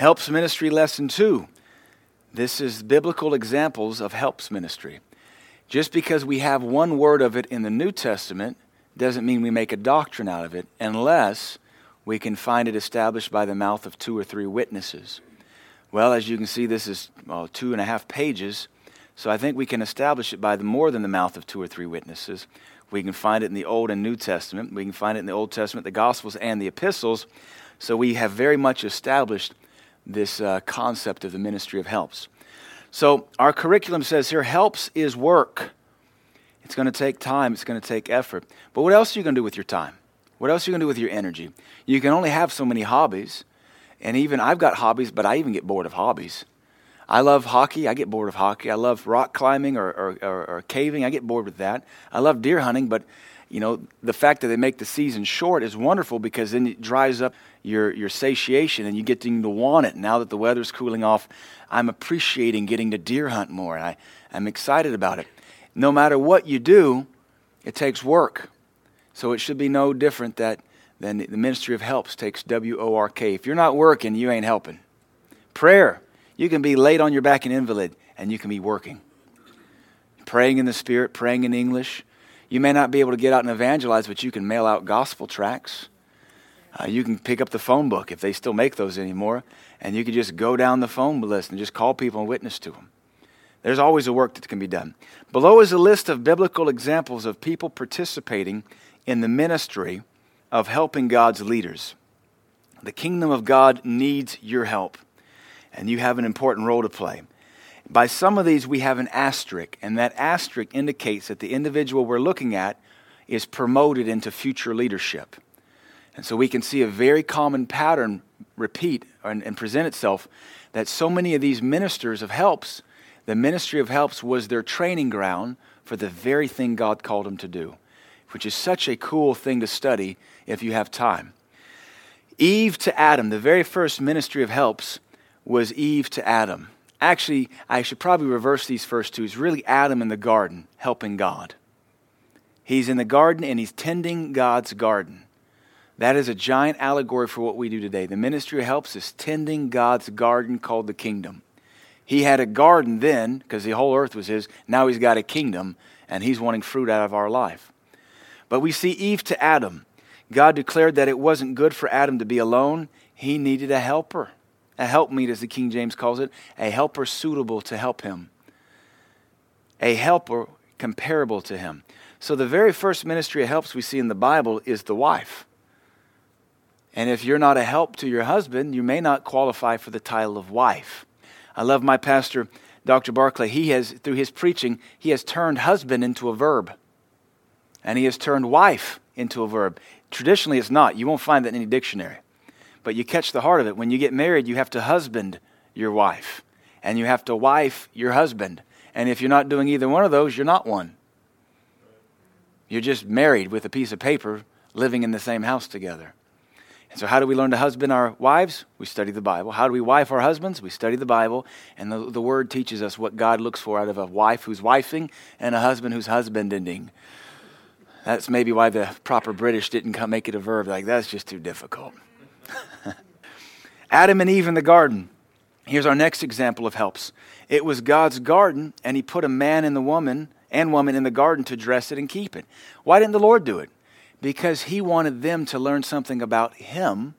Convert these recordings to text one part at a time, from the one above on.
Helps Ministry Lesson 2. This is biblical examples of helps ministry. Just because we have one word of it in the New Testament doesn't mean we make a doctrine out of it unless we can find it established by the mouth of two or three witnesses. Well, as you can see, this is well, two and a half pages, so I think we can establish it by the more than the mouth of two or three witnesses. We can find it in the Old and New Testament. We can find it in the Old Testament, the Gospels, and the epistles. So we have very much established this uh, concept of the ministry of helps. So our curriculum says here helps is work. It's going to take time, it's going to take effort. But what else are you going to do with your time? What else are you going to do with your energy? You can only have so many hobbies. And even I've got hobbies, but I even get bored of hobbies. I love hockey. I get bored of hockey. I love rock climbing or, or, or, or, caving. I get bored with that. I love deer hunting, but you know the fact that they make the season short is wonderful because then it dries up your your satiation and you get to want it. Now that the weather's cooling off, I'm appreciating getting to deer hunt more. I, I'm excited about it. No matter what you do, it takes work. So it should be no different that than the ministry of helps takes W O R K. If you're not working, you ain't helping. Prayer you can be laid on your back and invalid, and you can be working. Praying in the Spirit, praying in English. You may not be able to get out and evangelize, but you can mail out gospel tracts. Uh, you can pick up the phone book if they still make those anymore, and you can just go down the phone list and just call people and witness to them. There's always a work that can be done. Below is a list of biblical examples of people participating in the ministry of helping God's leaders. The kingdom of God needs your help and you have an important role to play. By some of these, we have an asterisk, and that asterisk indicates that the individual we're looking at is promoted into future leadership. And so we can see a very common pattern repeat and, and present itself that so many of these ministers of helps, the ministry of helps was their training ground for the very thing God called them to do, which is such a cool thing to study if you have time. Eve to Adam, the very first ministry of helps, was Eve to Adam. Actually, I should probably reverse these first two. It's really Adam in the garden helping God. He's in the garden and he's tending God's garden. That is a giant allegory for what we do today. The ministry of helps is tending God's garden called the kingdom. He had a garden then because the whole earth was his. Now he's got a kingdom and he's wanting fruit out of our life. But we see Eve to Adam. God declared that it wasn't good for Adam to be alone, he needed a helper a helpmeet, as the King James calls it, a helper suitable to help him, a helper comparable to him. So, the very first ministry of helps we see in the Bible is the wife. And if you're not a help to your husband, you may not qualify for the title of wife. I love my pastor, Dr. Barclay. He has, through his preaching, he has turned husband into a verb. And he has turned wife into a verb. Traditionally, it's not. You won't find that in any dictionary. But you catch the heart of it. When you get married, you have to husband your wife, and you have to wife your husband. And if you're not doing either one of those, you're not one. You're just married with a piece of paper living in the same house together. And so, how do we learn to husband our wives? We study the Bible. How do we wife our husbands? We study the Bible. And the, the Word teaches us what God looks for out of a wife who's wifing and a husband who's husbanding. That's maybe why the proper British didn't come make it a verb. Like, that's just too difficult. Adam and Eve in the garden. Here's our next example of helps. It was God's garden, and He put a man and the woman and woman in the garden to dress it and keep it. Why didn't the Lord do it? Because He wanted them to learn something about Him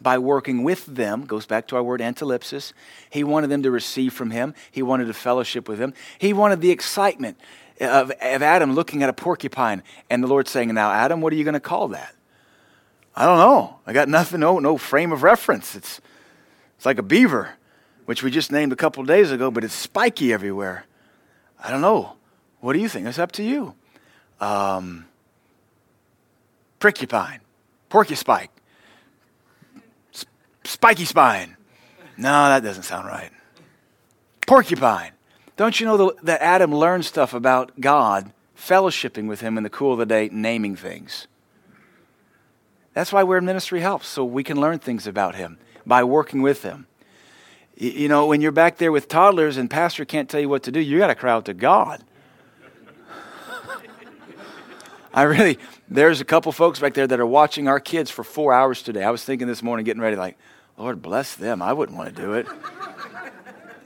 by working with them. Goes back to our word antilepsis. He wanted them to receive from Him. He wanted to fellowship with Him. He wanted the excitement of, of Adam looking at a porcupine and the Lord saying, Now, Adam, what are you going to call that? I don't know. I got nothing, no, no frame of reference. It's, it's like a beaver, which we just named a couple days ago, but it's spiky everywhere. I don't know. What do you think? It's up to you. Um, porcupine, porcuspike, Sp- spiky spine. No, that doesn't sound right. Porcupine. Don't you know that Adam learned stuff about God, fellowshipping with him in the cool of the day, naming things? That's why we're in ministry helps, so we can learn things about him by working with Him. You know, when you're back there with toddlers and pastor can't tell you what to do, you got to cry out to God. I really, there's a couple folks back there that are watching our kids for four hours today. I was thinking this morning, getting ready, like, Lord bless them. I wouldn't want to do it.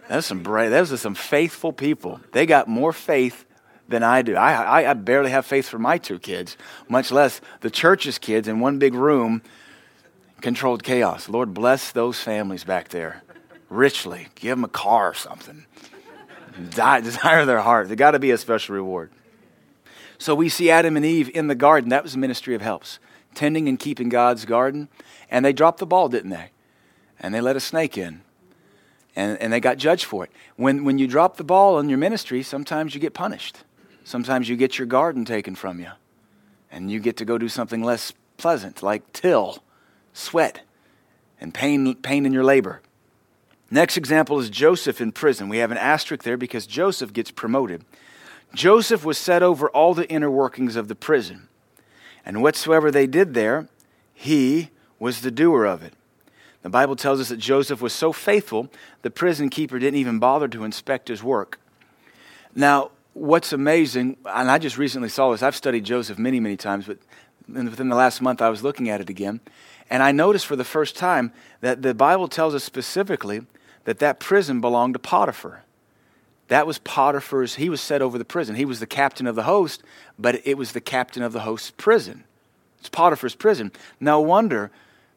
That's some brave. Those are some faithful people. They got more faith than I do. I, I, I barely have faith for my two kids, much less the church's kids in one big room. Controlled chaos. Lord bless those families back there richly. Give them a car or something. Desire their heart. There got to be a special reward. So we see Adam and Eve in the garden. That was the ministry of helps, tending and keeping God's garden. And they dropped the ball, didn't they? And they let a snake in and, and they got judged for it. When, when you drop the ball in your ministry, sometimes you get punished. Sometimes you get your garden taken from you, and you get to go do something less pleasant, like till, sweat, and pain, pain in your labor. Next example is Joseph in prison. We have an asterisk there because Joseph gets promoted. Joseph was set over all the inner workings of the prison, and whatsoever they did there, he was the doer of it. The Bible tells us that Joseph was so faithful, the prison keeper didn't even bother to inspect his work. Now, what's amazing, and I just recently saw this, I've studied Joseph many, many times, but within the last month I was looking at it again, and I noticed for the first time that the Bible tells us specifically that that prison belonged to Potiphar. That was Potiphar's, he was set over the prison. He was the captain of the host, but it was the captain of the host's prison. It's Potiphar's prison. No wonder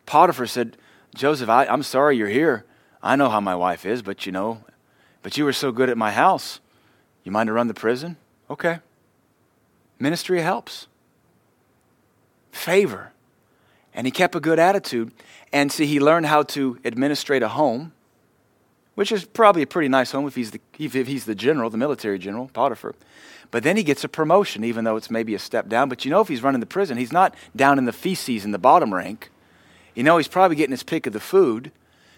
Potiphar said, Joseph, I, I'm sorry you're here. I know how my wife is, but you know, but you were so good at my house. You mind to run the prison? Okay. Ministry helps. Favor. And he kept a good attitude. And see, he learned how to administrate a home, which is probably a pretty nice home if he's the, if he's the general, the military general, Potiphar. But then he gets a promotion, even though it's maybe a step down. But you know, if he's running the prison, he's not down in the feces in the bottom rank. You know, he's probably getting his pick of the food.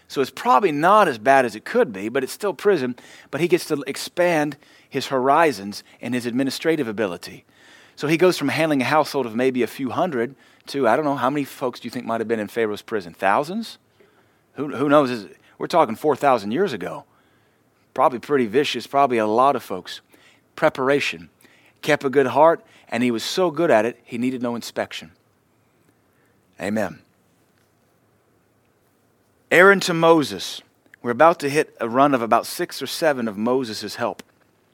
So it's probably not as bad as it could be, but it's still prison. But he gets to expand his horizons and his administrative ability. So he goes from handling a household of maybe a few hundred to, I don't know, how many folks do you think might have been in Pharaoh's prison? Thousands? Who, who knows? We're talking 4,000 years ago. Probably pretty vicious, probably a lot of folks. Preparation. Kept a good heart, and he was so good at it, he needed no inspection. Amen. Aaron to Moses. We're about to hit a run of about six or seven of Moses' help.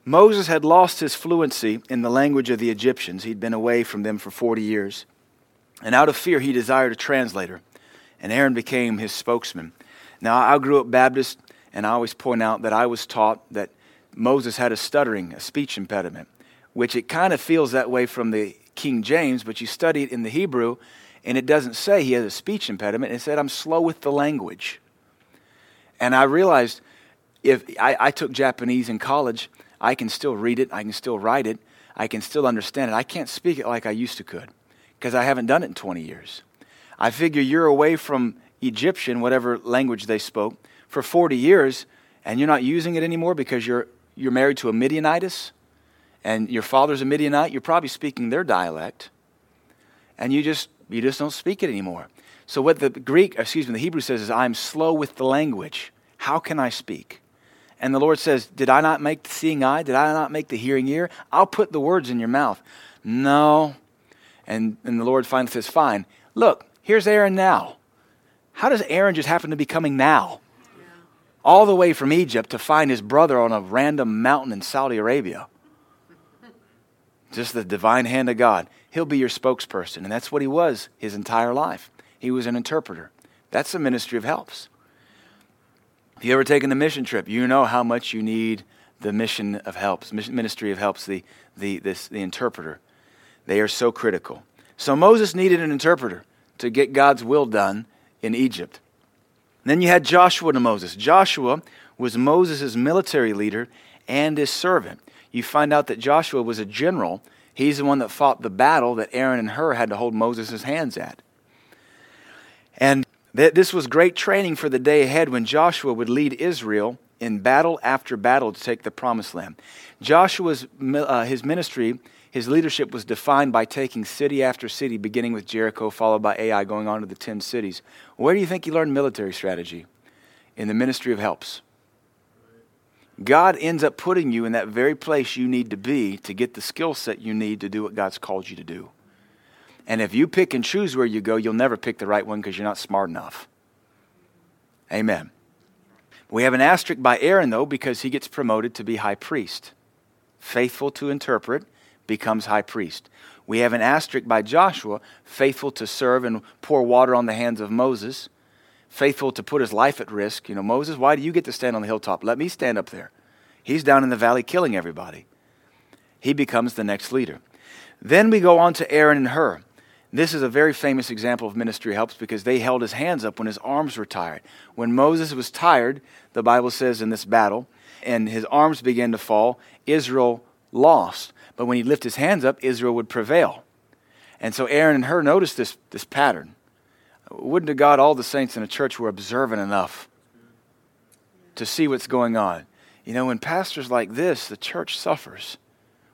Moses had lost his fluency in the language of the Egyptians. He'd been away from them for 40 years. And out of fear, he desired a translator. And Aaron became his spokesman. Now, I grew up Baptist, and I always point out that I was taught that Moses had a stuttering, a speech impediment, which it kind of feels that way from the King James, but you study it in the Hebrew, and it doesn't say he has a speech impediment. It said, I'm slow with the language. And I realized if I, I, took Japanese in college, I can still read it, I can still write it, I can still understand it. I can't speak it like I used to could because I haven't done it in 20 years. I figure you're away from Egyptian, whatever language they spoke, for 40 years, and you're not using it anymore because you're, you're married to a Midianitess and your father's a Midianite, you're probably speaking their dialect. And you just you just don't speak it anymore. So what the Greek, excuse me, the Hebrew says is, I'm slow with the language. How can I speak? And the Lord says, Did I not make the seeing eye? Did I not make the hearing ear? I'll put the words in your mouth. No. And, and the Lord finally says, Fine. Look, here's Aaron now. How does Aaron just happen to be coming now? All the way from Egypt to find his brother on a random mountain in Saudi Arabia. Just the divine hand of God he'll be your spokesperson. And that's what he was his entire life. He was an interpreter. That's the ministry of helps. If you ever taken a mission trip, you know how much you need the mission of helps, ministry of helps, the, the, this, the interpreter. They are so critical. So Moses needed an interpreter to get God's will done in Egypt. Then you had Joshua to Moses. Joshua was Moses' military leader and his servant. You find out that Joshua was a general He's the one that fought the battle that Aaron and Hur had to hold Moses' hands at. And th- this was great training for the day ahead when Joshua would lead Israel in battle after battle to take the promised land. Joshua's uh, his ministry, his leadership was defined by taking city after city, beginning with Jericho, followed by Ai, going on to the 10 cities. Where do you think he learned military strategy? In the ministry of helps. God ends up putting you in that very place you need to be to get the skill set you need to do what God's called you to do. And if you pick and choose where you go, you'll never pick the right one because you're not smart enough. Amen. We have an asterisk by Aaron, though, because he gets promoted to be high priest. Faithful to interpret becomes high priest. We have an asterisk by Joshua, faithful to serve and pour water on the hands of Moses, faithful to put his life at risk. You know, Moses, why do you get to stand on the hilltop? Let me stand up there. He's down in the valley killing everybody. He becomes the next leader. Then we go on to Aaron and Hur. This is a very famous example of ministry helps because they held his hands up when his arms were tired. When Moses was tired, the Bible says in this battle, and his arms began to fall, Israel lost. But when he lifted his hands up, Israel would prevail. And so Aaron and Hur noticed this, this pattern. Wouldn't to God all the saints in a church were observant enough to see what's going on? You know, when pastors like this, the church suffers.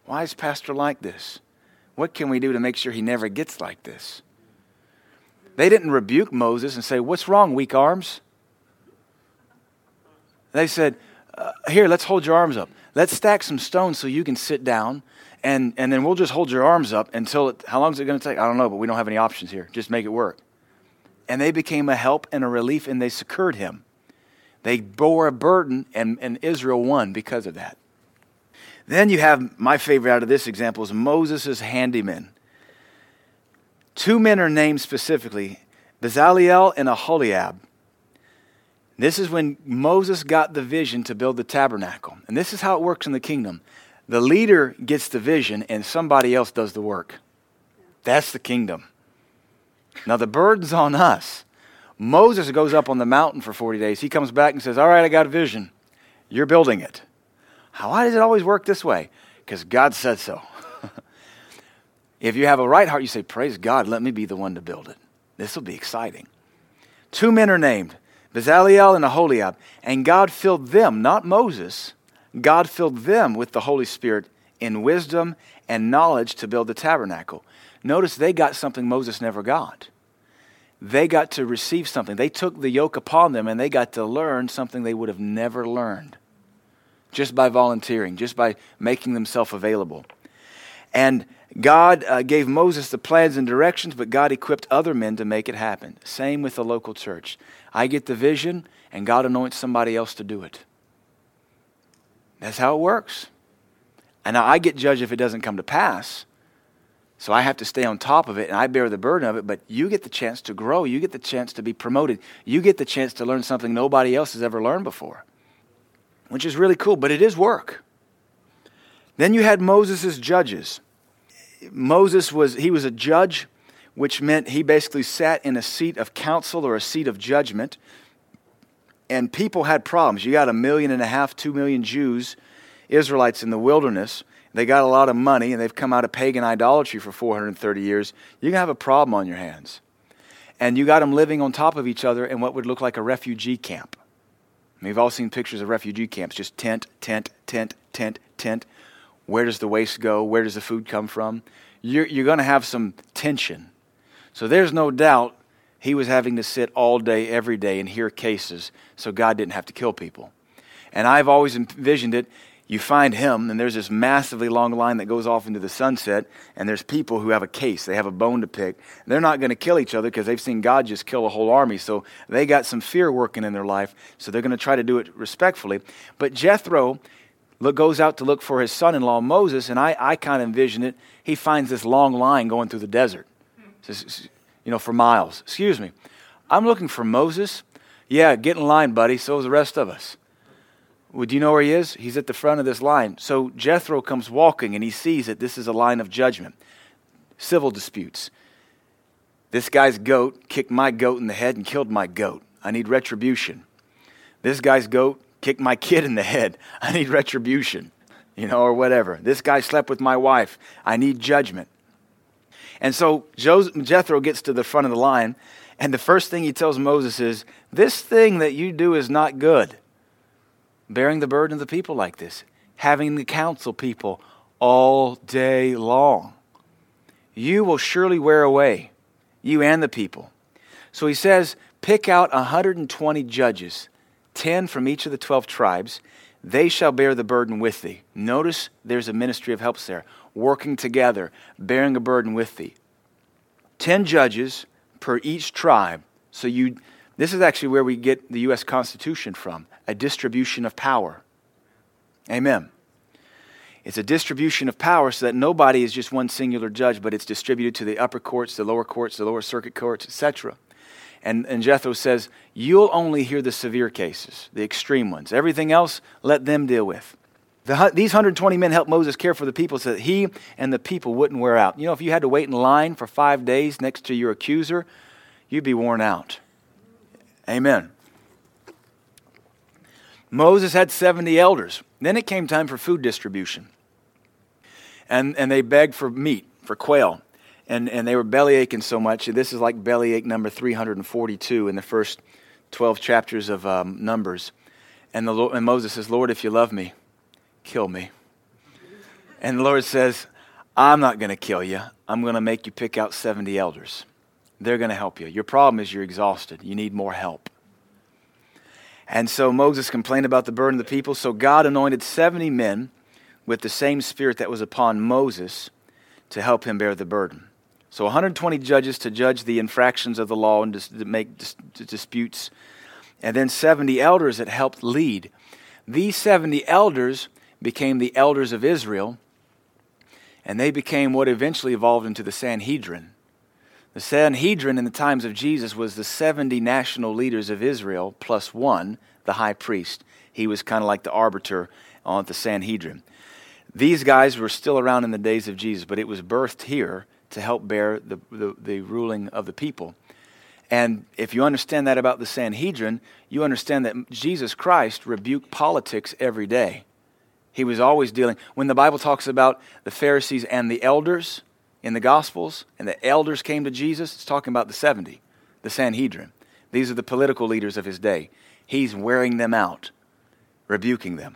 Why is pastor like this? What can we do to make sure he never gets like this? They didn't rebuke Moses and say, What's wrong, weak arms? They said, uh, Here, let's hold your arms up. Let's stack some stones so you can sit down, and, and then we'll just hold your arms up until it, how long is it going to take? I don't know, but we don't have any options here. Just make it work. And they became a help and a relief, and they secured him. They bore a burden, and, and Israel won because of that. Then you have my favorite out of this example is Moses' handymen. Two men are named specifically Bezaleel and Aholiab. This is when Moses got the vision to build the tabernacle. And this is how it works in the kingdom the leader gets the vision, and somebody else does the work. That's the kingdom. Now, the burden's on us. Moses goes up on the mountain for 40 days. He comes back and says, All right, I got a vision. You're building it. Why does it always work this way? Because God said so. if you have a right heart, you say, Praise God, let me be the one to build it. This will be exciting. Two men are named, Bezaleel and Aholiab, and God filled them, not Moses, God filled them with the Holy Spirit in wisdom and knowledge to build the tabernacle. Notice they got something Moses never got. They got to receive something. They took the yoke upon them and they got to learn something they would have never learned just by volunteering, just by making themselves available. And God uh, gave Moses the plans and directions, but God equipped other men to make it happen. Same with the local church. I get the vision, and God anoints somebody else to do it. That's how it works. And now I get judged if it doesn't come to pass. So I have to stay on top of it, and I bear the burden of it. But you get the chance to grow. You get the chance to be promoted. You get the chance to learn something nobody else has ever learned before which is really cool, but it is work. Then you had Moses' judges. Moses was he was a judge, which meant he basically sat in a seat of counsel or a seat of judgment. And people had problems. You got a million and a half, two million Jews, Israelites in the wilderness. They got a lot of money and they've come out of pagan idolatry for 430 years. You're going to have a problem on your hands. And you got them living on top of each other in what would look like a refugee camp. We've all seen pictures of refugee camps just tent, tent, tent, tent, tent. Where does the waste go? Where does the food come from? You're, you're going to have some tension. So there's no doubt he was having to sit all day, every day, and hear cases so God didn't have to kill people. And I've always envisioned it you find him, and there's this massively long line that goes off into the sunset, and there's people who have a case, they have a bone to pick. They're not going to kill each other because they've seen God just kill a whole army, so they got some fear working in their life, so they're going to try to do it respectfully. But Jethro look, goes out to look for his son in law, Moses, and I, I kind of envision it. He finds this long line going through the desert, you know, for miles. Excuse me. I'm looking for Moses. Yeah, get in line, buddy. So is the rest of us. Well, do you know where he is? He's at the front of this line. So Jethro comes walking and he sees that this is a line of judgment, civil disputes. This guy's goat kicked my goat in the head and killed my goat. I need retribution. This guy's goat kicked my kid in the head. I need retribution, you know, or whatever. This guy slept with my wife. I need judgment. And so Jethro gets to the front of the line, and the first thing he tells Moses is, This thing that you do is not good bearing the burden of the people like this, having to counsel people all day long. You will surely wear away, you and the people. So he says, pick out 120 judges, 10 from each of the 12 tribes. They shall bear the burden with thee. Notice there's a ministry of helps there, working together, bearing a burden with thee. 10 judges per each tribe. So you This is actually where we get the U.S. Constitution from a distribution of power. Amen. It's a distribution of power so that nobody is just one singular judge, but it's distributed to the upper courts, the lower courts, the lower circuit courts, etc. And, and Jethro says, You'll only hear the severe cases, the extreme ones. Everything else, let them deal with. The, these 120 men helped Moses care for the people so that he and the people wouldn't wear out. You know, if you had to wait in line for five days next to your accuser, you'd be worn out. Amen. Moses had 70 elders. Then it came time for food distribution and, and they begged for meat, for quail. And, and they were belly aching so much. This is like belly ache number 342 in the first 12 chapters of um, Numbers. And, the and Moses says, Lord, if you love me, kill me. And the Lord says, I'm not going to kill you. I'm going to make you pick out 70 elders. They're going to help you. Your problem is you're exhausted. You need more help. And so Moses complained about the burden of the people. So God anointed 70 men with the same spirit that was upon Moses to help him bear the burden. So 120 judges to judge the infractions of the law and to make disputes, and then 70 elders that helped lead. These 70 elders became the elders of Israel, and they became what eventually evolved into the Sanhedrin. The Sanhedrin in the times of Jesus was the 70 national leaders of Israel plus one, the high priest. He was kind of like the arbiter on the Sanhedrin. These guys were still around in the days of Jesus, but it was birthed here to help bear the, the, the, ruling of the people. And if you understand that about the Sanhedrin, you understand that Jesus Christ rebuked politics every day. He was always dealing. When the Bible talks about the Pharisees and the elders in the Gospels, and the elders came to Jesus, it's talking about the 70, the Sanhedrin. These are the political leaders of his day. He's wearing them out, rebuking them.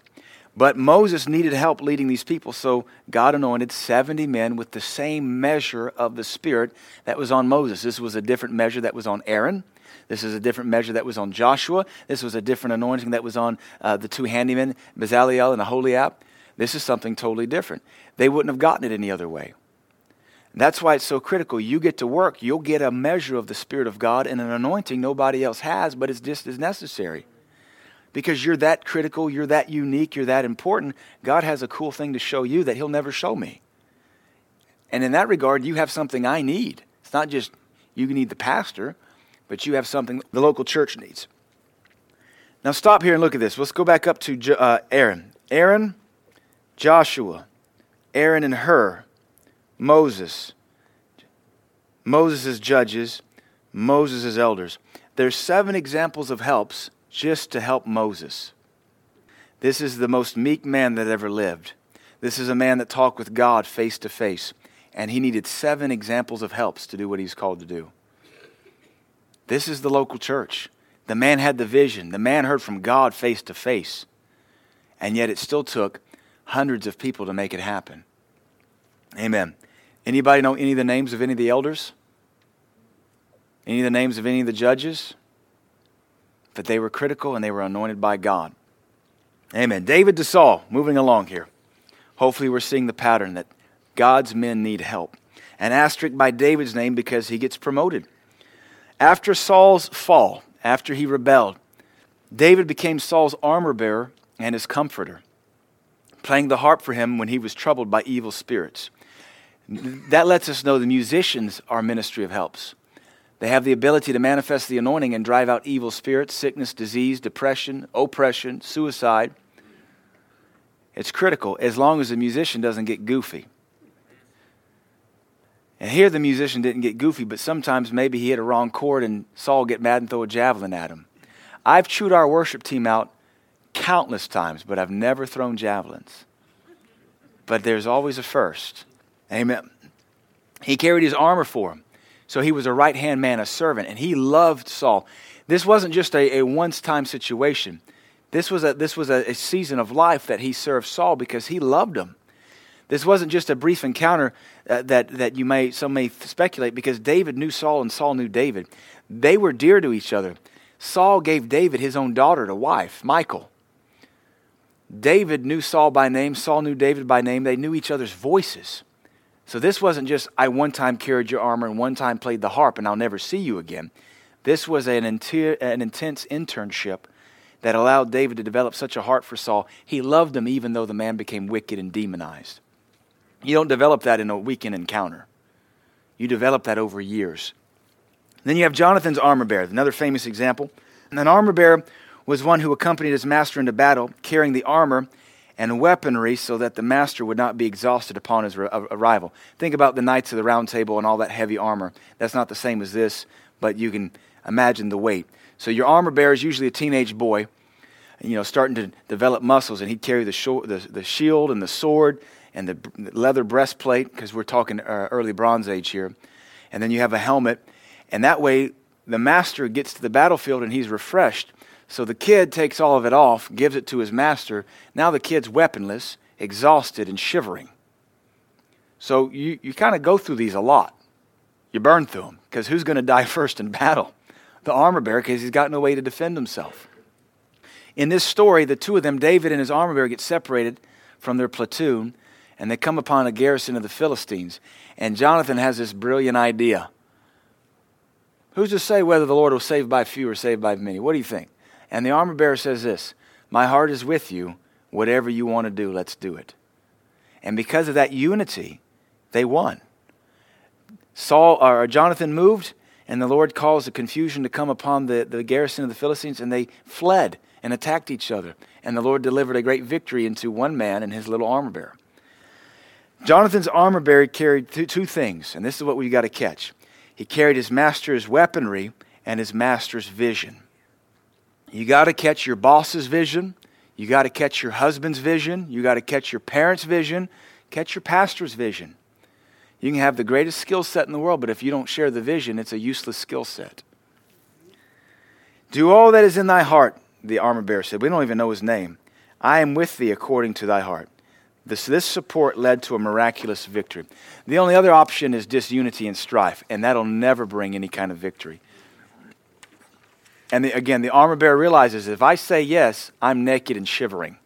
But Moses needed help leading these people, so God anointed 70 men with the same measure of the Spirit that was on Moses. This was a different measure that was on Aaron. This is a different measure that was on Joshua. This was a different anointing that was on uh, the two handymen, Bezalel and Aholiab. This is something totally different. They wouldn't have gotten it any other way. That's why it's so critical. You get to work, you'll get a measure of the Spirit of God and an anointing nobody else has, but it's just as necessary because you're that critical, you're that unique, you're that important, God has a cool thing to show you that He'll never show me. And in that regard, you have something I need. It's not just you need the pastor, but you have something the local church needs. Now, stop here and look at this. Let's go back up to uh, Aaron. Aaron, Joshua, Aaron and Hur, Moses, Moses' judges, Moses' elders. There's seven examples of helps just to help Moses. This is the most meek man that ever lived. This is a man that talked with God face to face, and he needed seven examples of helps to do what he's called to do. This is the local church. The man had the vision. The man heard from God face to face. And yet it still took hundreds of people to make it happen. Amen. Anybody know any of the names of any of the elders? Any of the names of any of the judges? But they were critical and they were anointed by God. Amen. David to Saul, moving along here. Hopefully, we're seeing the pattern that God's men need help. An asterisk by David's name because he gets promoted. After Saul's fall, after he rebelled, David became Saul's armor bearer and his comforter, playing the harp for him when he was troubled by evil spirits. That lets us know the musicians are ministry of helps. They have the ability to manifest the anointing and drive out evil spirits, sickness, disease, depression, oppression, suicide. It's critical as long as the musician doesn't get goofy. And here the musician didn't get goofy, but sometimes maybe he hit a wrong chord and Saul get mad and throw a javelin at him. I've chewed our worship team out countless times, but I've never thrown javelins. But there's always a first. Amen. He carried his armor for him. So he was a right hand man, a servant, and he loved Saul. This wasn't just a, a once time situation. This was, a, this was a, a season of life that he served Saul because he loved him. This wasn't just a brief encounter uh, that, that you may, some may speculate because David knew Saul and Saul knew David. They were dear to each other. Saul gave David his own daughter to wife, Michal. David knew Saul by name, Saul knew David by name. They knew each other's voices. So this wasn't just, I one time carried your armor and one time played the harp and I'll never see you again. This was an, inter- an intense internship that allowed David to develop such a heart for Saul. He loved him even though the man became wicked and demonized. You don't develop that in a weekend encounter, you develop that over years. Then you have Jonathan's armor bearer, another famous example. An armor bearer was one who accompanied his master into battle, carrying the armor and weaponry so that the master would not be exhausted upon his arrival. Think about the Knights of the Round Table and all that heavy armor. That's not the same as this, but you can imagine the weight. So your armor bearer is usually a teenage boy, you know, starting to develop muscles, and he'd carry the, sh- the, the shield and the sword and the leather breastplate, because we're talking uh, early Bronze Age here. And then you have a helmet, and that way the master gets to the battlefield and he's refreshed so the kid takes all of it off, gives it to his master. Now the kid's weaponless, exhausted, and shivering. So you, you kind of go through these a lot. You burn through them because who's going to die first in battle? The armor bearer because he's got no way to defend himself. In this story, the two of them, David and his armor bearer, get separated from their platoon and they come upon a garrison of the Philistines. And Jonathan has this brilliant idea. Who's to say whether the Lord will save by few or save by many? What do you think? And the armor bearer says this My heart is with you. Whatever you want to do, let's do it. And because of that unity, they won. Saul or Jonathan moved, and the Lord caused the confusion to come upon the, the garrison of the Philistines, and they fled and attacked each other. And the Lord delivered a great victory into one man and his little armor bearer. Jonathan's armor bearer carried two, two things, and this is what we've got to catch. He carried his master's weaponry and his master's vision. You got to catch your boss's vision. You got to catch your husband's vision. You got to catch your parents' vision. Catch your pastor's vision. You can have the greatest skill set in the world, but if you don't share the vision, it's a useless skill set. Do all that is in thy heart, the armor bearer said. We don't even know his name. I am with thee according to thy heart. This, this support led to a miraculous victory. The only other option is disunity and strife, and that'll never bring any kind of victory. And the, again, the armor bearer realizes if I say yes, I'm naked and shivering.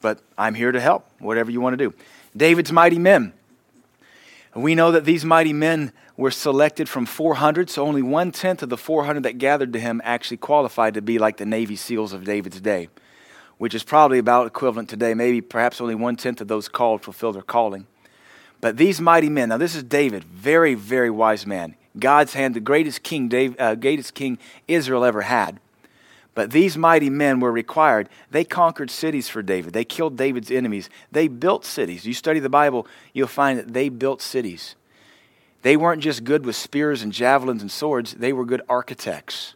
But I'm here to help, whatever you want to do. David's mighty men. We know that these mighty men were selected from 400, so only one tenth of the 400 that gathered to him actually qualified to be like the Navy SEALs of David's day, which is probably about equivalent today. Maybe perhaps only one tenth of those called fulfill their calling. But these mighty men, now this is David, very, very wise man. God's hand, the greatest king, uh, greatest king Israel ever had. But these mighty men were required. They conquered cities for David. They killed David's enemies. They built cities. You study the Bible, you'll find that they built cities. They weren't just good with spears and javelins and swords, they were good architects.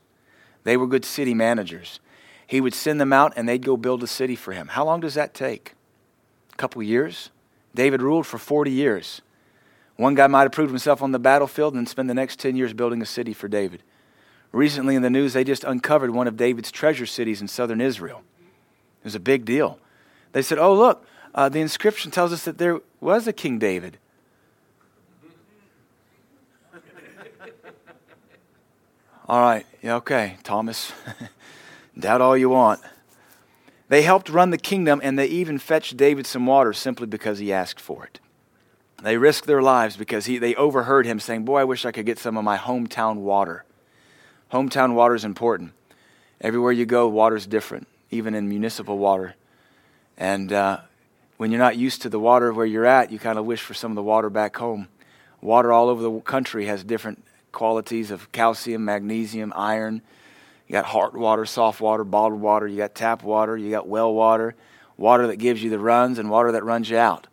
They were good city managers. He would send them out and they'd go build a city for him. How long does that take? A couple years? David ruled for 40 years. One guy might have proved himself on the battlefield and then spend the next 10 years building a city for David. Recently in the news, they just uncovered one of David's treasure cities in southern Israel. It was a big deal. They said, Oh, look, uh, the inscription tells us that there was a King David. all right, yeah, okay, Thomas. Doubt all you want. They helped run the kingdom, and they even fetched David some water simply because he asked for it. They risked their lives because he, they overheard him saying, Boy, I wish I could get some of my hometown water. Hometown water is important. Everywhere you go, water is different, even in municipal water. And uh, when you're not used to the water where you're at, you kind of wish for some of the water back home. Water all over the country has different qualities of calcium, magnesium, iron. You got hard water, soft water, bottled water. You got tap water. You got well water, water that gives you the runs, and water that runs you out.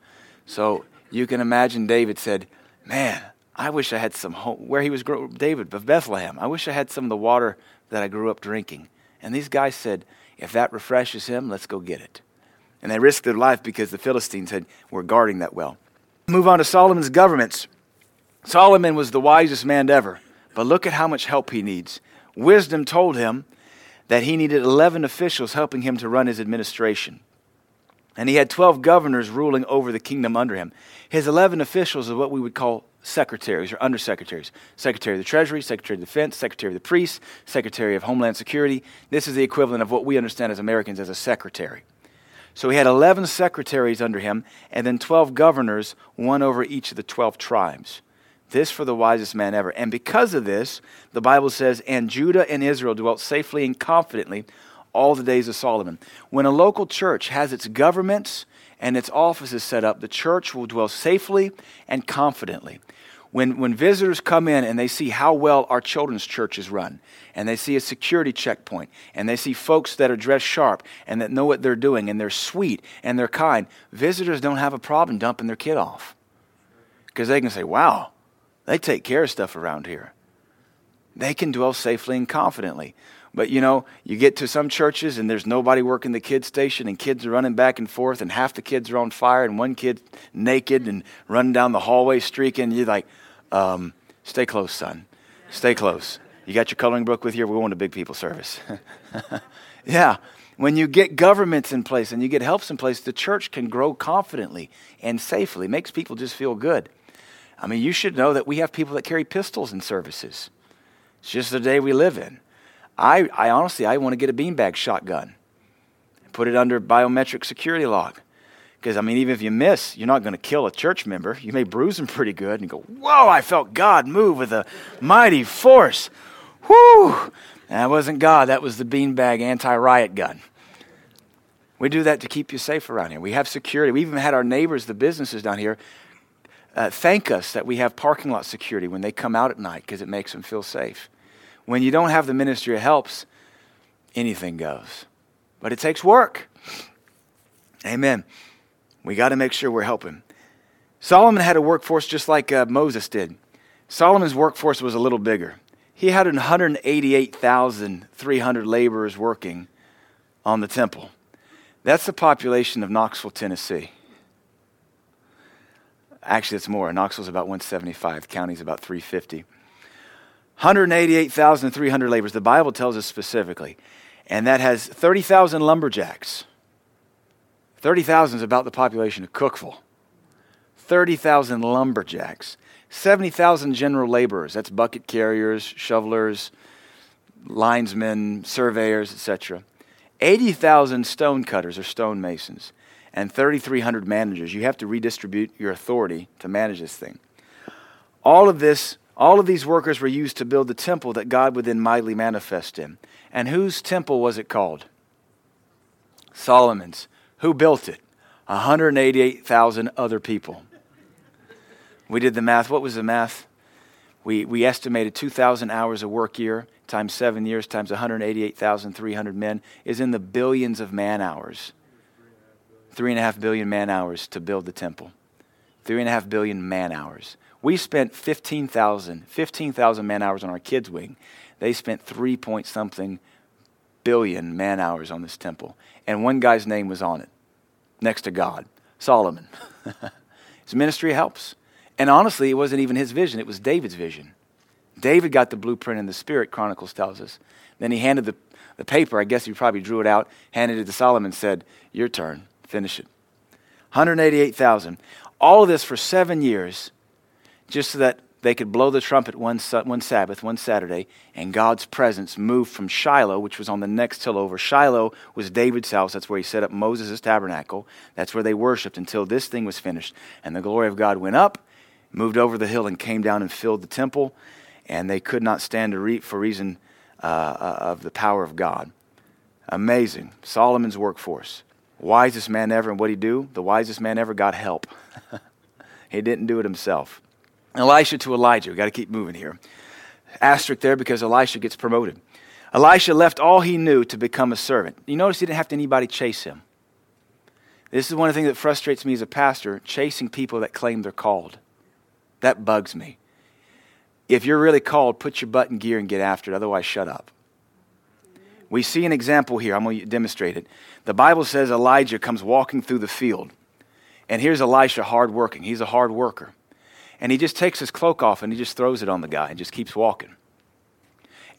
So you can imagine David said, Man, I wish I had some home, where he was, David of Bethlehem. I wish I had some of the water that I grew up drinking. And these guys said, If that refreshes him, let's go get it. And they risked their life because the Philistines had, were guarding that well. Move on to Solomon's governments. Solomon was the wisest man ever, but look at how much help he needs. Wisdom told him that he needed 11 officials helping him to run his administration. And he had 12 governors ruling over the kingdom under him. His 11 officials are what we would call secretaries or undersecretaries Secretary of the Treasury, Secretary of Defense, Secretary of the Priests, Secretary of Homeland Security. This is the equivalent of what we understand as Americans as a secretary. So he had 11 secretaries under him and then 12 governors, one over each of the 12 tribes. This for the wisest man ever. And because of this, the Bible says, and Judah and Israel dwelt safely and confidently all the days of Solomon. When a local church has its governments and its offices set up, the church will dwell safely and confidently. When, when visitors come in and they see how well our children's church is run, and they see a security checkpoint, and they see folks that are dressed sharp and that know what they're doing, and they're sweet and they're kind, visitors don't have a problem dumping their kid off. Because they can say, wow, they take care of stuff around here. They can dwell safely and confidently. But you know, you get to some churches and there's nobody working the kids station and kids are running back and forth and half the kids are on fire and one kid naked and running down the hallway streaking. You're like, um, stay close, son. Stay close. You got your coloring book with you? We're going to big people service. yeah. When you get governments in place and you get helps in place, the church can grow confidently and safely. It makes people just feel good. I mean, you should know that we have people that carry pistols in services. It's just the day we live in. I, I honestly, I want to get a beanbag shotgun, and put it under biometric security lock. Because, I mean, even if you miss, you're not going to kill a church member. You may bruise them pretty good and go, Whoa, I felt God move with a mighty force. Whoo! That wasn't God, that was the beanbag anti riot gun. We do that to keep you safe around here. We have security. We even had our neighbors, the businesses down here, uh, thank us that we have parking lot security when they come out at night because it makes them feel safe. When you don't have the ministry of helps, anything goes. But it takes work. Amen. We got to make sure we're helping. Solomon had a workforce just like uh, Moses did. Solomon's workforce was a little bigger. He had 188,300 laborers working on the temple. That's the population of Knoxville, Tennessee. Actually, it's more. Knoxville's about 175. County's about 350. 188,300 laborers. The Bible tells us specifically. And that has 30,000 lumberjacks. 30,000 is about the population of Cookeville. 30,000 lumberjacks. 70,000 general laborers. That's bucket carriers, shovelers, linesmen, surveyors, etc. 80,000 stone cutters or stone masons and 3,300 managers. You have to redistribute your authority to manage this thing. All of this, all of these workers were used to build the temple that God would then mightily manifest in. And whose temple was it called? Solomon's. Who built it? 188,000 other people. We did the math. What was the math? We, we estimated 2,000 hours a work year times seven years times 188,300 men is in the billions of man hours three and a half billion man hours to build the temple. Three and a half billion man hours. We spent 15,000 15,000 man hours on our kids' wing. They spent three point something billion man hours on this temple. And one guy's name was on it, next to God Solomon. his ministry helps. And honestly, it wasn't even his vision, it was David's vision. David got the blueprint in the Spirit, Chronicles tells us. Then he handed the, the paper, I guess he probably drew it out, handed it to Solomon, and said, Your turn. Finish it. 188,000. All of this for seven years, just so that they could blow the trumpet one, one Sabbath, one Saturday, and God's presence moved from Shiloh, which was on the next hill over. Shiloh was David's house. That's where he set up Moses' tabernacle. That's where they worshiped until this thing was finished. And the glory of God went up, moved over the hill, and came down and filled the temple. And they could not stand to reap for reason uh, uh of the power of God. Amazing. Solomon's workforce. Wisest man ever. And what did he do? The wisest man ever got help. he didn't do it himself. Elisha to Elijah. We've got to keep moving here. Asterisk there because Elisha gets promoted. Elisha left all he knew to become a servant. You notice he didn't have to anybody chase him. This is one of the things that frustrates me as a pastor chasing people that claim they're called. That bugs me. If you're really called, put your butt in gear and get after it. Otherwise, shut up. We see an example here. I'm going to demonstrate it. The Bible says Elijah comes walking through the field. And here's Elisha hard working. He's a hard worker. And he just takes his cloak off and he just throws it on the guy and just keeps walking.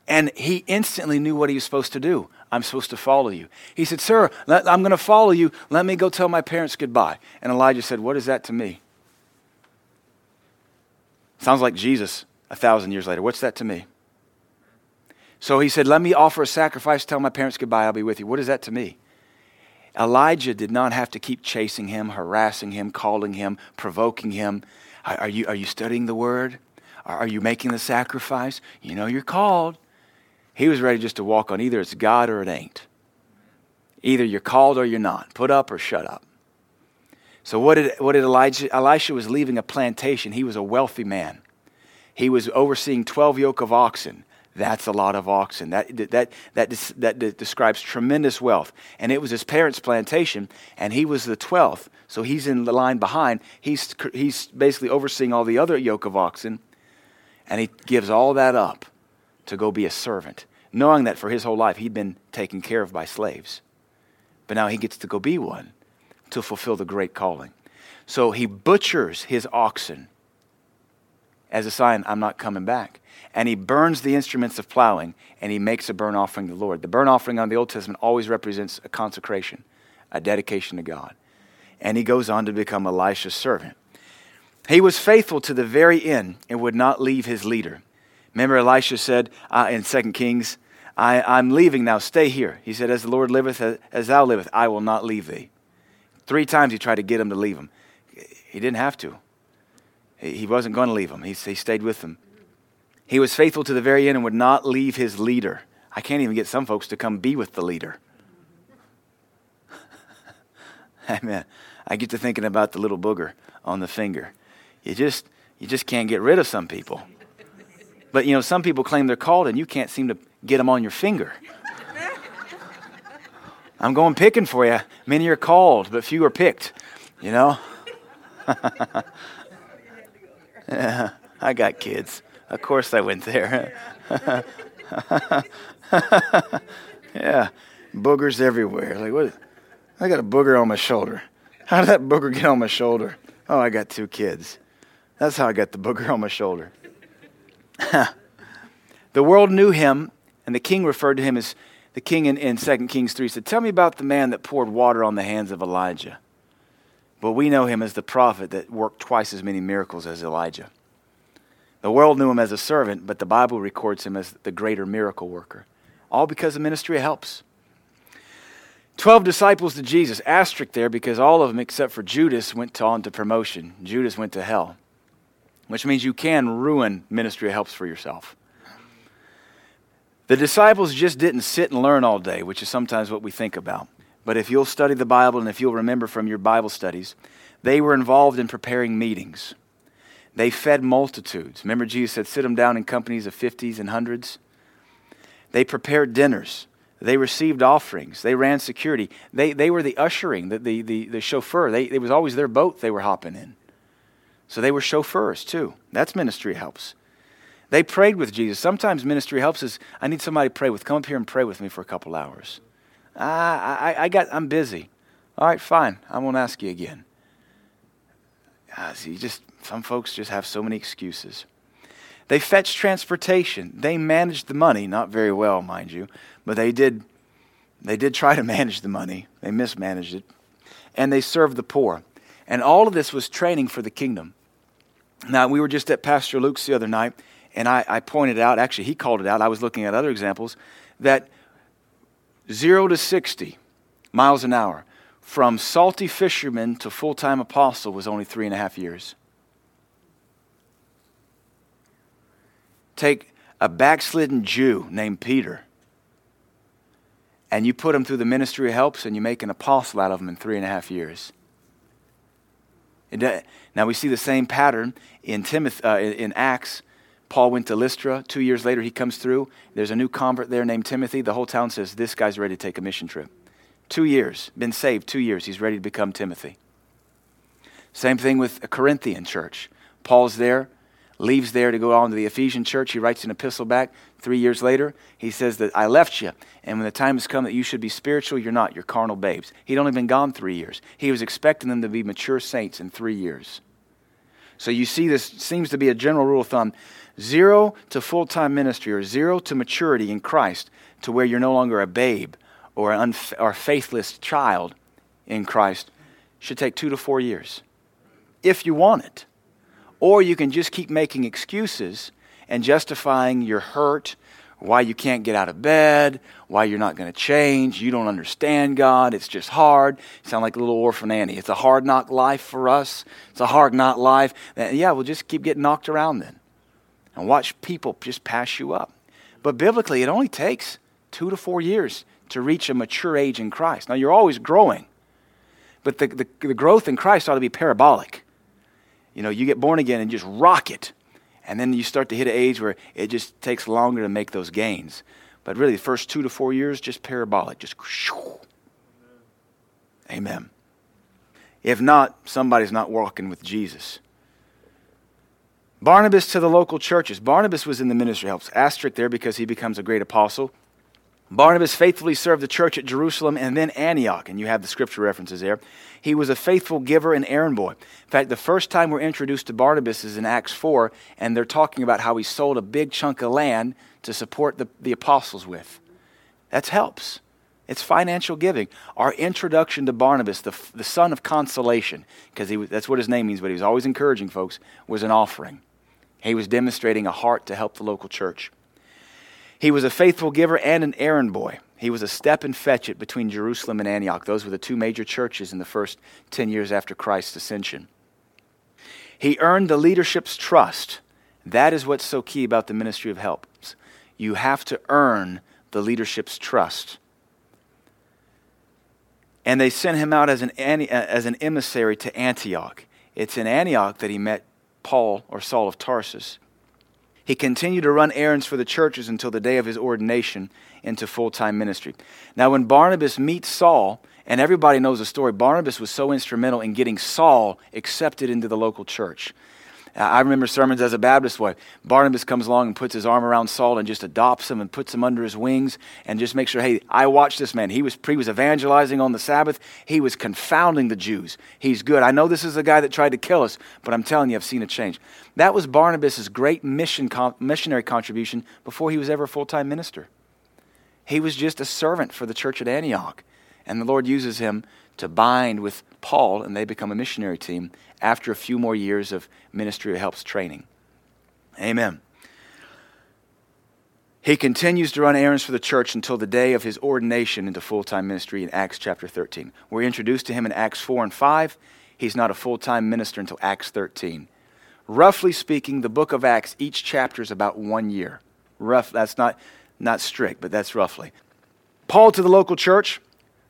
And he instantly knew what he was supposed to do. I'm supposed to follow you. He said, Sir, let, I'm going to follow you. Let me go tell my parents goodbye. And Elijah said, What is that to me? Sounds like Jesus a thousand years later. What's that to me? So he said, Let me offer a sacrifice, tell my parents goodbye, I'll be with you. What is that to me? Elijah did not have to keep chasing him, harassing him, calling him, provoking him. Are you, are you studying the word? Are you making the sacrifice? You know you're called. He was ready just to walk on either it's God or it ain't. Either you're called or you're not. Put up or shut up. So what did, what did Elijah? Elisha was leaving a plantation. He was a wealthy man. He was overseeing 12 yoke of oxen. That's a lot of oxen. That, that, that, that, that describes tremendous wealth. And it was his parents' plantation, and he was the 12th. So he's in the line behind. He's, he's basically overseeing all the other yoke of oxen, and he gives all that up to go be a servant, knowing that for his whole life he'd been taken care of by slaves. But now he gets to go be one to fulfill the great calling. So he butchers his oxen as a sign, I'm not coming back. And he burns the instruments of plowing and he makes a burnt offering to the Lord. The burnt offering on the Old Testament always represents a consecration, a dedication to God. And he goes on to become Elisha's servant. He was faithful to the very end and would not leave his leader. Remember, Elisha said uh, in 2 Kings, I, am leaving now, stay here. He said, As the Lord liveth, as thou liveth, I will not leave thee. Three times he tried to get him to leave him. He didn't have to. He wasn't going to leave him, he, he stayed with them. He was faithful to the very end and would not leave his leader. I can't even get some folks to come be with the leader. Amen. I get to thinking about the little booger on the finger. You just you just can't get rid of some people. But you know, some people claim they're called and you can't seem to get them on your finger. I'm going picking for you. Many are called, but few are picked, you know? yeah, I got kids. Of course I went there. yeah, boogers everywhere. Like what? I got a booger on my shoulder. How did that booger get on my shoulder? Oh, I got two kids. That's how I got the booger on my shoulder. the world knew him, and the king referred to him as the king in, in 2 Kings 3 said, Tell me about the man that poured water on the hands of Elijah. But we know him as the prophet that worked twice as many miracles as Elijah. The world knew him as a servant, but the Bible records him as the greater miracle worker. All because the ministry helps. Twelve disciples to Jesus, asterisk there because all of them except for Judas went on to promotion. Judas went to hell, which means you can ruin ministry helps for yourself. The disciples just didn't sit and learn all day, which is sometimes what we think about. But if you'll study the Bible and if you'll remember from your Bible studies, they were involved in preparing meetings. They fed multitudes. Remember, Jesus said, sit them down in companies of 50s and hundreds? They prepared dinners. They received offerings. They ran security. They, they were the ushering, the, the, the, the chauffeur. They, it was always their boat they were hopping in. So they were chauffeurs too. That's ministry helps. They prayed with Jesus. Sometimes ministry helps is I need somebody to pray with. Come up here and pray with me for a couple hours. Ah, I, I, I got, I'm busy. All right, fine. I won't ask you again. Uh, see, just some folks just have so many excuses. They fetched transportation. They managed the money, not very well, mind you, but they did. They did try to manage the money. They mismanaged it, and they served the poor. And all of this was training for the kingdom. Now we were just at Pastor Luke's the other night, and I, I pointed out. Actually, he called it out. I was looking at other examples that zero to 60 miles an hour from salty fisherman to full time apostle was only three and a half years. Take a backslidden Jew named Peter and you put him through the ministry of helps and you make an apostle out of him in three and a half years. Now we see the same pattern in, Timothy, uh, in Acts Paul went to Lystra. Two years later, he comes through. There's a new convert there named Timothy. The whole town says, This guy's ready to take a mission trip. Two years, been saved two years. He's ready to become Timothy. Same thing with a Corinthian church. Paul's there, leaves there to go on to the Ephesian church. He writes an epistle back. Three years later, he says that I left you, and when the time has come that you should be spiritual, you're not. You're carnal babes. He'd only been gone three years. He was expecting them to be mature saints in three years. So you see, this seems to be a general rule of thumb zero to full time ministry or zero to maturity in Christ to where you're no longer a babe or an unf- or faithless child in Christ should take two to four years if you want it. Or you can just keep making excuses and justifying your hurt, why you can't get out of bed, why you're not going to change, you don't understand God, it's just hard. You sound like a little orphan Annie. It's a hard knock life for us. It's a hard knock life. Yeah, we'll just keep getting knocked around then. and watch people just pass you up. But biblically, it only takes two to four years to reach a mature age in Christ. Now, you're always growing, but the, the, the growth in Christ ought to be parabolic. You know, you get born again and just rock it. And then you start to hit an age where it just takes longer to make those gains. But really, the first two to four years, just parabolic, just. shoo. Amen. If not, somebody's not walking with Jesus. Barnabas to the local churches. Barnabas was in the ministry helps. Asterisk there because he becomes a great apostle. Barnabas faithfully served the church at Jerusalem and then Antioch, and you have the scripture references there. He was a faithful giver and errand boy. In fact, the first time we're introduced to Barnabas is in Acts 4, and they're talking about how he sold a big chunk of land to support the, the apostles with. That helps. It's financial giving. Our introduction to Barnabas, the, the son of consolation, because that's what his name means, but he was always encouraging folks, was an offering. He was demonstrating a heart to help the local church. He was a faithful giver and an errand boy. He was a step and fetch it between Jerusalem and Antioch. Those were the two major churches in the first 10 years after Christ's ascension. He earned the leadership's trust. That is what's so key about the ministry of helps. You have to earn the leadership's trust. And they sent him out as an, as an emissary to Antioch. It's in Antioch that he met Paul or Saul of Tarsus. He continued to run errands for the churches until the day of his ordination into full time ministry. Now, when Barnabas meets Saul, and everybody knows the story, Barnabas was so instrumental in getting Saul accepted into the local church. I remember sermons as a Baptist boy. Barnabas comes along and puts his arm around Saul and just adopts him and puts him under his wings and just makes sure, hey, I watched this man. He was, he was evangelizing on the Sabbath. He was confounding the Jews. He's good. I know this is the guy that tried to kill us, but I'm telling you, I've seen a change. That was Barnabas' great mission, missionary contribution before he was ever a full time minister. He was just a servant for the church at Antioch. And the Lord uses him to bind with Paul, and they become a missionary team after a few more years of ministry of helps training. Amen. He continues to run errands for the church until the day of his ordination into full time ministry in Acts chapter 13. We're introduced to him in Acts 4 and 5. He's not a full time minister until Acts 13. Roughly speaking, the book of Acts, each chapter is about one year. Rough, that's not, not strict, but that's roughly. Paul to the local church,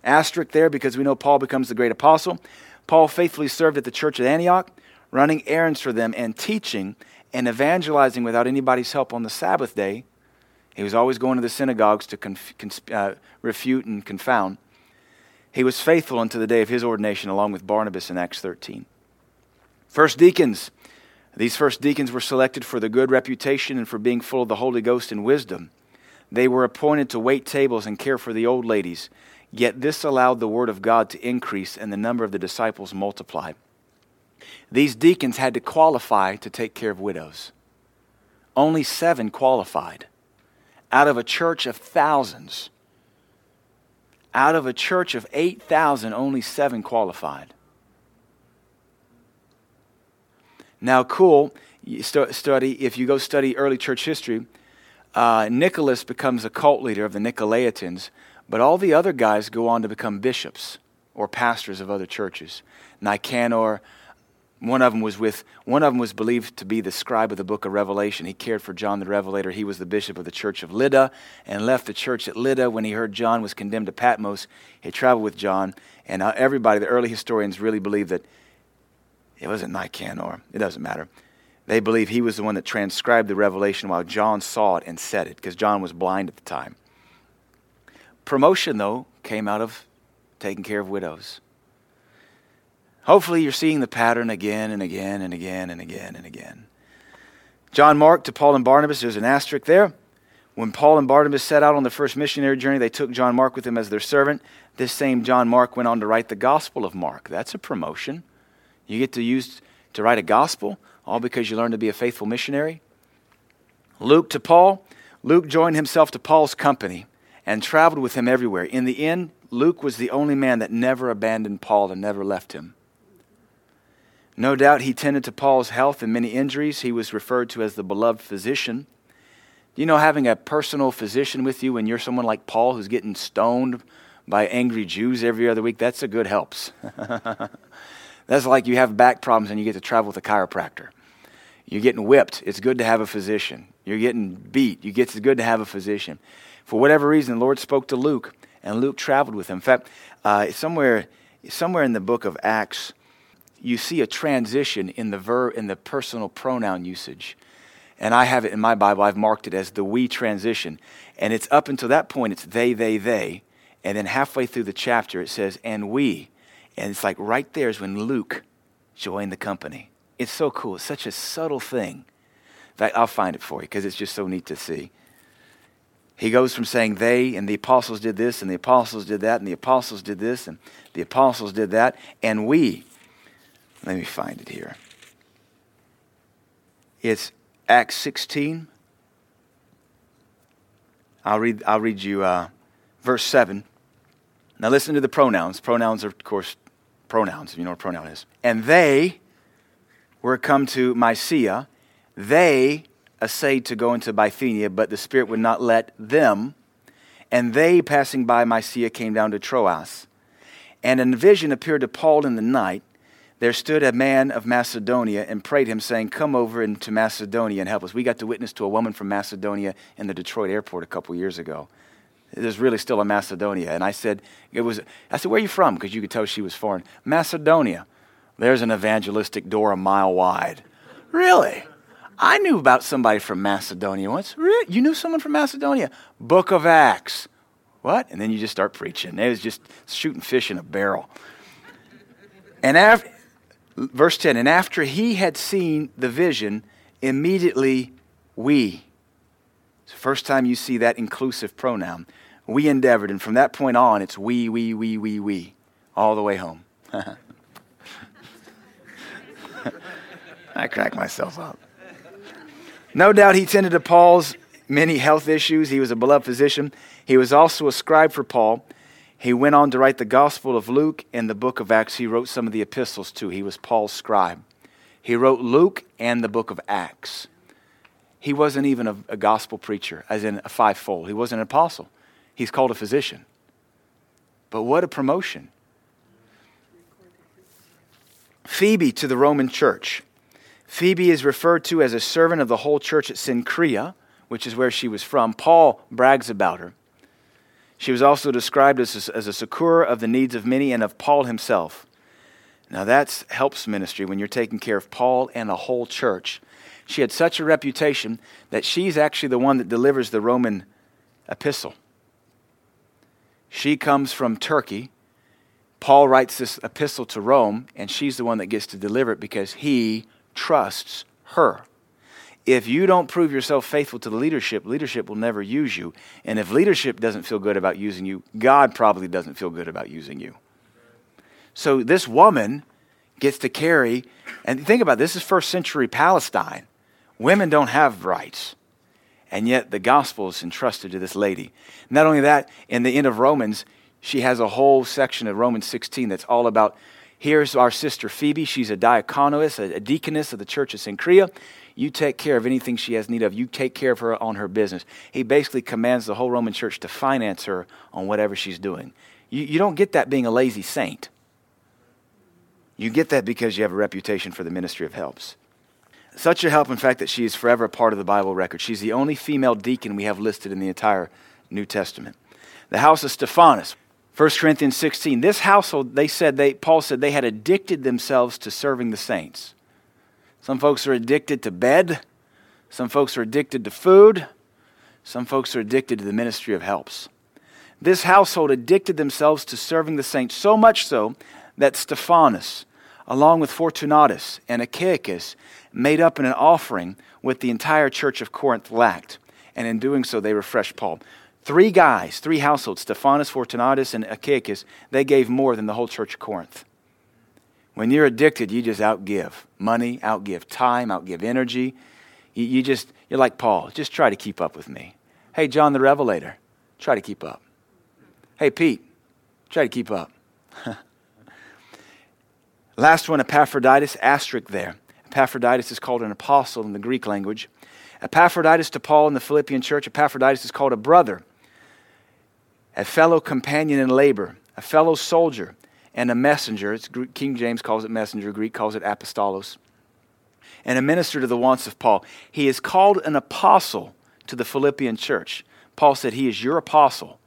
asterisk there because we know Paul becomes the great apostle. Paul faithfully served at the church at Antioch, running errands for them and teaching and evangelizing without anybody's help on the Sabbath day. He was always going to the synagogues to conf- uh, refute and confound. He was faithful unto the day of his ordination, along with Barnabas in Acts 13. First deacons. These first deacons were selected for their good reputation and for being full of the Holy Ghost and wisdom. They were appointed to wait tables and care for the old ladies Yet this allowed the word of God to increase and the number of the disciples multiplied. These deacons had to qualify to take care of widows. Only seven qualified. Out of a church of thousands, out of a church of 8,000, only seven qualified. Now, cool, study, if you go study early church history, uh, Nicholas becomes a cult leader of the Nicolaitans but all the other guys go on to become bishops or pastors of other churches. Nicanor, one of them was with one of them was believed to be the scribe of the book of Revelation. He cared for John the Revelator. He was the bishop of the church of Lydda and left the church at Lydda when he heard John was condemned to Patmos. He traveled with John, and uh, everybody, the early historians, really believe that it wasn't Nicanor. It doesn't matter. They believe he was the one that transcribed the revelation while John saw it and said it, because John was blind at the time. Promotion, though, came out of taking care of widows. Hopefully, you're seeing the pattern again and again and again and again and again. John Mark to Paul and Barnabas, there's an asterisk there. When Paul and Barnabas set out on the first missionary journey, they took John Mark with them as their servant. This same John Mark went on to write the Gospel of Mark. That's a promotion. You get to use to write a gospel, all because you learned to be a faithful missionary. Luke to Paul. Luke joined himself to Paul's company and traveled with him everywhere. In the end, Luke was the only man that never abandoned Paul and never left him. No doubt he tended to Paul's health and many injuries. He was referred to as the beloved physician. You know, having a personal physician with you when you're someone like Paul who's getting stoned by angry Jews every other week, that's a good helps. that's like you have back problems and you get to travel with a chiropractor. You're getting whipped. It's good to have a physician. You're getting beat. You get, it's good to have a physician. For whatever reason, the Lord spoke to Luke, and Luke traveled with him. In fact, uh, somewhere, somewhere in the book of Acts, you see a transition in the verb in the personal pronoun usage. And I have it in my Bible, I've marked it as the we transition. And it's up until that point, it's they, they, they. And then halfway through the chapter, it says, and we. And it's like right there is when Luke joined the company. It's so cool. It's such a subtle thing. In fact, I'll find it for you because it's just so neat to see. He goes from saying they and the apostles did this and the apostles did that and the apostles did this and the apostles did that and we. Let me find it here. It's Acts 16. I'll read, I'll read you uh, verse 7. Now listen to the pronouns. Pronouns are, of course, pronouns, if you know what a pronoun is. And they were come to Mysia. They essayed to go into Bithynia, but the Spirit would not let them. And they, passing by Mysia, came down to Troas. And in a vision appeared to Paul in the night. There stood a man of Macedonia and prayed him, saying, Come over into Macedonia and help us. We got to witness to a woman from Macedonia in the Detroit airport a couple years ago. There's really still a Macedonia. And I said, it was, I said, where are you from? Because you could tell she was foreign. Macedonia. There's an evangelistic door a mile wide. Really? I knew about somebody from Macedonia once. You knew someone from Macedonia? Book of Acts. What? And then you just start preaching. It was just shooting fish in a barrel. And after, verse 10, and after he had seen the vision, immediately we. It's the first time you see that inclusive pronoun. We endeavored, and from that point on, it's we, we, we, we, we, all the way home. I crack myself up. No doubt he tended to Paul's many health issues. He was a beloved physician. He was also a scribe for Paul. He went on to write the Gospel of Luke and the book of Acts. He wrote some of the epistles too. He was Paul's scribe. He wrote Luke and the book of Acts. He wasn't even a, a gospel preacher, as in a fivefold. He wasn't an apostle. He's called a physician. But what a promotion. Phoebe to the Roman church. Phoebe is referred to as a servant of the whole church at Cenchrea, which is where she was from. Paul brags about her. She was also described as a, as a succour of the needs of many and of Paul himself. Now, that's helps ministry when you're taking care of Paul and a whole church. She had such a reputation that she's actually the one that delivers the Roman epistle. She comes from Turkey. Paul writes this epistle to Rome, and she's the one that gets to deliver it because he trusts her. If you don't prove yourself faithful to the leadership, leadership will never use you. And if leadership doesn't feel good about using you, God probably doesn't feel good about using you. So this woman gets to carry, and think about it, this is first century Palestine. Women don't have rights. And yet the gospel is entrusted to this lady. Not only that, in the end of Romans, she has a whole section of Romans 16 that's all about Here's our sister Phoebe. She's a diaconus, a, deaconess of the church of Cenchrea. You take care of anything she has need of. You take care of her on her business. He basically commands the whole Roman church to finance her on whatever she's doing. You, you don't get that being a lazy saint. You get that because you have a reputation for the ministry of helps. Such a help, in fact, that she is forever a part of the Bible record. She's the only female deacon we have listed in the entire New Testament. The house of Stephanas. 1 Corinthians 16. This household, they said, they, Paul said they had addicted themselves to serving the saints. Some folks are addicted to bed. Some folks are addicted to food. Some folks are addicted to the ministry of helps. This household addicted themselves to serving the saints, so much so that Stephanas, along with Fortunatus and Achaicus, made up in an offering what the entire church of Corinth lacked. And in doing so, they refreshed Paul. Three guys, three households, Stephanas, Fortunatus, and Achaicus, they gave more than the whole church of Corinth. When you're addicted, you just outgive money, outgive time, outgive energy. You, you just, you're like Paul, just try to keep up with me. Hey, John the Revelator, try to keep up. Hey, Pete, try to keep up. Last one, Epaphroditus, asterisk there. Epaphroditus is called an apostle in the Greek language. Epaphroditus to Paul in the Philippian church, Epaphroditus is called a brother a fellow companion in labor, a fellow soldier, and a messenger. It's, King James calls it messenger, Greek calls it apostolos. and a minister to the wants of Paul. He is called an apostle to the Philippian church. Paul said, He is your apostle.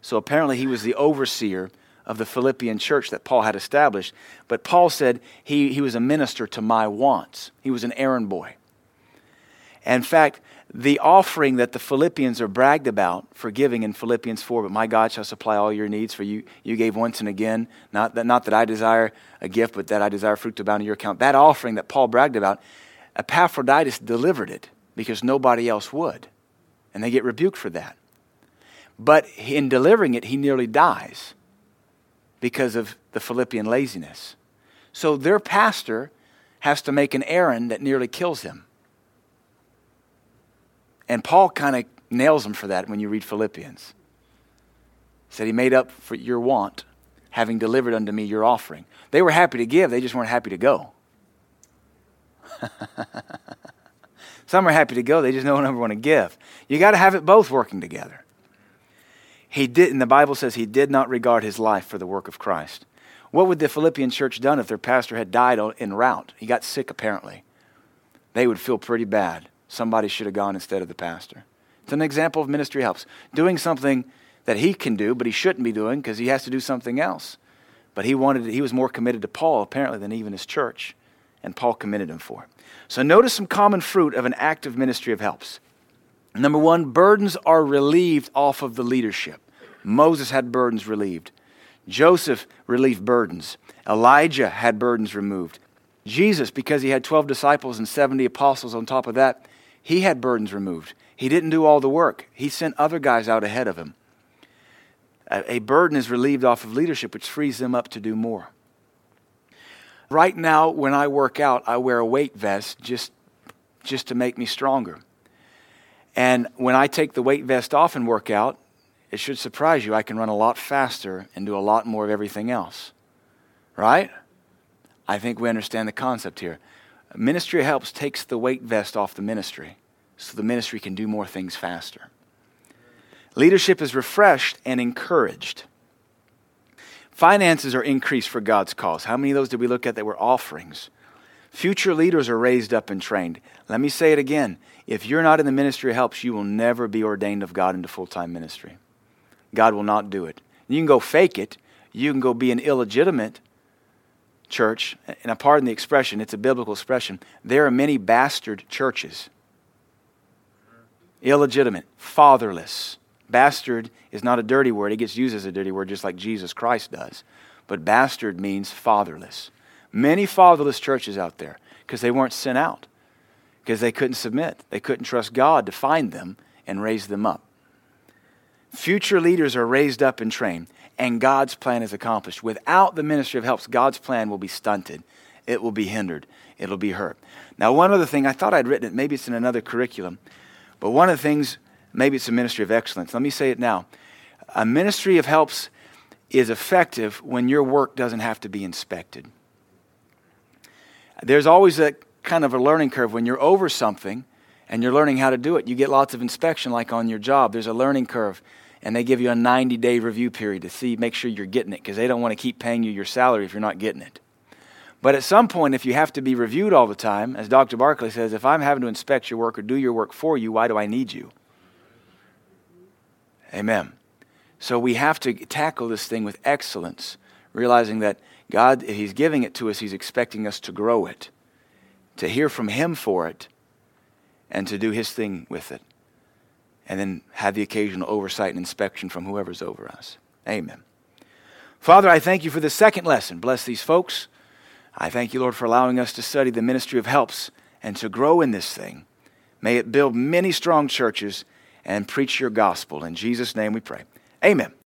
So apparently, he was the overseer of the Philippian church that Paul had established. But Paul said he, he was a minister to my wants, he was an errand boy. In fact, the offering that the Philippians are bragged about for giving in Philippians 4, but my God shall supply all your needs, for you, you gave once and again. Not that, not that I desire a gift, but that I desire fruit to abound in your account. That offering that Paul bragged about, Epaphroditus delivered it because nobody else would. And they get rebuked for that. But in delivering it, he nearly dies because of the Philippian laziness. So their pastor has to make an errand that nearly kills him. And Paul kind of nails them for that when you read Philippians. He said, He made up for your want, having delivered unto me your offering. They were happy to give, they just weren't happy to go. Some are happy to go, they just don't ever want to give. You got to have it both working together. He did, and the Bible says he did not regard his life for the work of Christ. What would the Philippian church done if their pastor had died en route? He got sick apparently. They would feel pretty bad. Somebody should have gone instead of the pastor. It's an example of ministry helps. Doing something that he can do, but he shouldn't be doing because he has to do something else. But he wanted he was more committed to Paul apparently than even his church, and Paul committed him for. It. So notice some common fruit of an active ministry of helps. Number one, burdens are relieved off of the leadership. Moses had burdens relieved. Joseph relieved burdens. Elijah had burdens removed. Jesus, because he had 12 disciples and 70 apostles on top of that, he had burdens removed. He didn't do all the work, he sent other guys out ahead of him. A burden is relieved off of leadership, which frees them up to do more. Right now, when I work out, I wear a weight vest just, just to make me stronger. And when I take the weight vest off and work out, it should surprise you. I can run a lot faster and do a lot more of everything else. Right? I think we understand the concept here. Ministry helps takes the weight vest off the ministry so the ministry can do more things faster. Leadership is refreshed and encouraged. Finances are increased for God's cause. How many of those did we look at that were offerings? Future leaders are raised up and trained. Let me say it again. If you're not in the ministry of helps, you will never be ordained of God into full time ministry. God will not do it. You can go fake it, you can go be an illegitimate church, and I pardon the expression, it's a biblical expression. There are many bastard churches. Illegitimate, fatherless. Bastard is not a dirty word. It gets used as a dirty word just like Jesus Christ does. But bastard means fatherless. Many fatherless churches out there because they weren't sent out, because they couldn't submit. They couldn't trust God to find them and raise them up. Future leaders are raised up and trained and God's plan is accomplished. Without the ministry of helps, God's plan will be stunted. It will be hindered. It'll be hurt. Now, one other thing, I thought I'd written it, maybe it's in another curriculum, but one of the things, maybe it's a ministry of excellence. Let me say it now. A ministry of helps is effective when your work doesn't have to be inspected. There's always a kind of a learning curve when you're over something and you're learning how to do it. You get lots of inspection, like on your job. There's a learning curve and they give you a 90 day review period to see, make sure you're getting it because they don't want to keep paying you your salary if you're not getting it. But at some point, if you have to be reviewed all the time, as Dr. Barclay says, if I'm having to inspect your work or do your work for you, why do I need you? Amen. So we have to tackle this thing with excellence, realizing that God, if He's giving it to us, He's expecting us to grow it, to hear from Him for it, and to do His thing with it and then have the occasional oversight and inspection from whoever's over us. Amen. Father, I thank you for the second lesson. Bless these folks. I thank you, Lord, for allowing us to study the ministry of helps and to grow in this thing. May it build many strong churches and preach your gospel. In Jesus' name we pray. Amen.